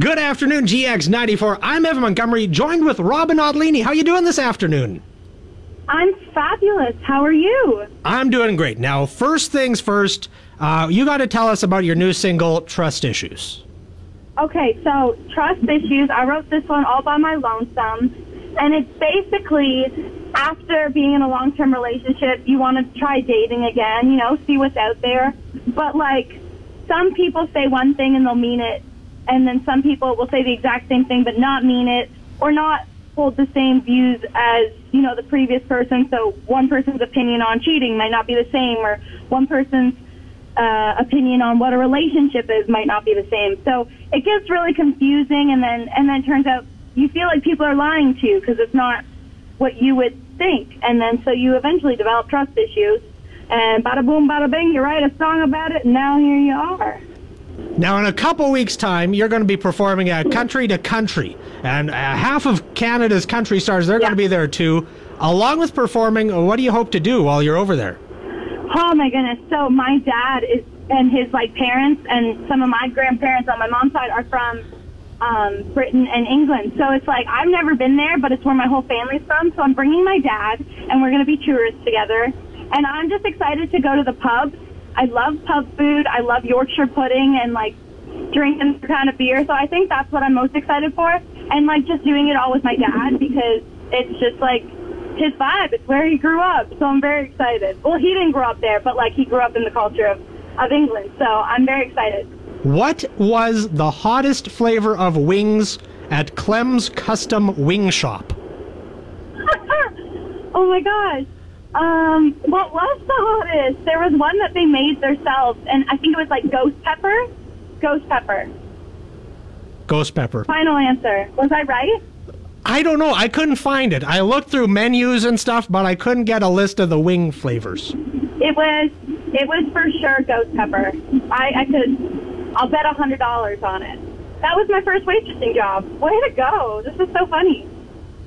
Good afternoon, GX94. I'm Evan Montgomery, joined with Robyn Ottolini. How you doing this afternoon? I'm fabulous. How are you? I'm doing great. Now, first things first, uh, you got to tell us about your new single, Trust Issues. Okay, so trust issues. I wrote this one all by my lonesome, and it's basically after being in a long-term relationship, you want to try dating again. You know, see what's out there. But like, some people say one thing and they'll mean it, and then some people will say the exact same thing but not mean it, or not hold the same views as you know the previous person. So one person's opinion on cheating might not be the same, or one person's uh, opinion on what a relationship is might not be the same. So it gets really confusing, and then and then turns out you feel like people are lying to you because it's not what you would think, and then so you eventually develop trust issues. And bada boom, bada bing, you write a song about it, and now here you are. Now, in a couple weeks' time, you're going to be performing at Country to Country, and uh, half of Canada's country stars they're going to be there too. Along with performing, what do you hope to do while you're over there? Oh my goodness! So my dad is and his like parents and some of my grandparents on my mom's side are from um, Britain and England. So it's like I've never been there, but it's where my whole family's from. So I'm bringing my dad, and we're going to be tourists together. And I'm just excited to go to the pubs. I love pub food. I love Yorkshire pudding and like drinking kind of beer. So I think that's what I'm most excited for. And like just doing it all with my dad because it's just like his vibe. It's where he grew up. So I'm very excited. Well, he didn't grow up there, but like he grew up in the culture of, of England. So I'm very excited. What was the hottest flavor of wings at Clem's Custom Wing Shop? oh my gosh. Um, what was the hottest? There was one that they made themselves, and I think it was like ghost pepper. Ghost pepper. Ghost pepper. Final answer. Was I right? I don't know. I couldn't find it. I looked through menus and stuff, but I couldn't get a list of the wing flavors. It was. It was for sure ghost pepper. I, I could. I'll bet a hundred dollars on it. That was my first waitressing job. Way to go! This is so funny.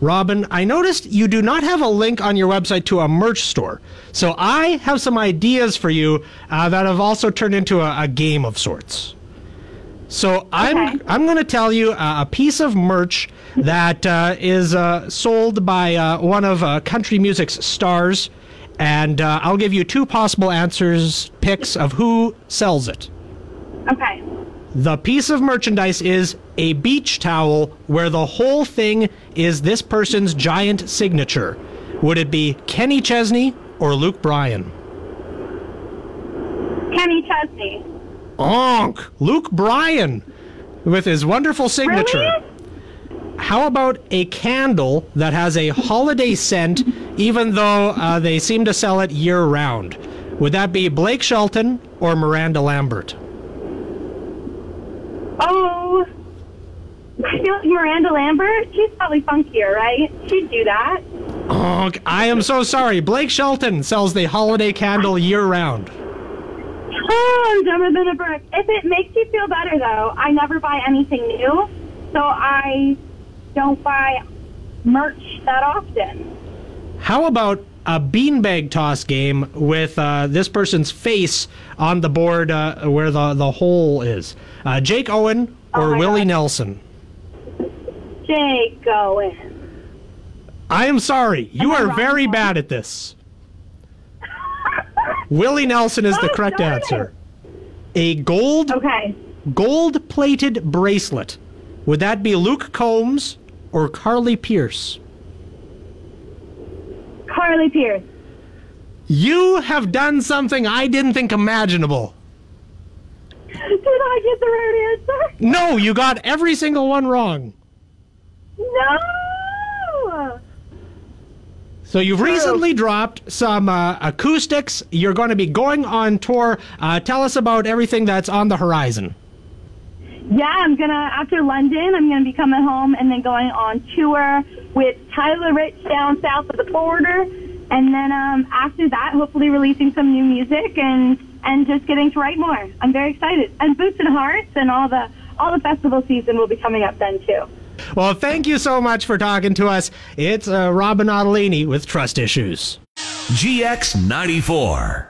Robyn, I noticed you do not have a link on your website to a merch store. So I have some ideas for you uh, that have also turned into a, a game of sorts. So I'm Okay. I'm going to tell you uh, a piece of merch that uh, is uh, sold by uh, one of uh, country music's stars, and uh, I'll give you two possible answers, picks of who sells it. Okay. The piece of merchandise is a beach towel where the whole thing is this person's giant signature. Would it be Kenny Chesney or Luke Bryan? Kenny Chesney. Onk! Luke Bryan with his wonderful signature. Really? How about a candle that has a holiday scent, even though uh, they seem to sell it year round? Would that be Blake Shelton or Miranda Lambert? Oh. I feel like Miranda Lambert. She's probably funkier, right? She'd do that. Oh, I am so sorry. Blake Shelton sells the holiday candle year round. Oh, I'm dumber than a brick. If it makes you feel better, though, I never buy anything new, so I don't buy merch that often. How about a beanbag toss game with uh, this person's face on the board uh, where the, the hole is? Uh, Jake Owen Oh or my Willie God. Nelson? Jake Owen. I am sorry. You Am are very bad at this. Willie Nelson is the Oh, correct darn answer. A gold Okay. gold plated bracelet. Would that be Luke Combs or Carly Pearce? Carly Pearce. You have done something I didn't think imaginable. Did I get the right answer? No, you got every single one wrong. No! So you've recently dropped some uh, acoustics. You're going to be going on tour. Uh, tell us about everything that's on the horizon. Yeah, I'm gonna after London, I'm gonna be coming home and then going on tour with Tyler Rich down south of the border, and then um, after that, hopefully releasing some new music and and just getting to write more. I'm very excited. And Boots and Hearts and all the all the festival season will be coming up then too. Well, thank you so much for talking to us. It's uh, Robyn Ottolini with Trust Issues. GX94.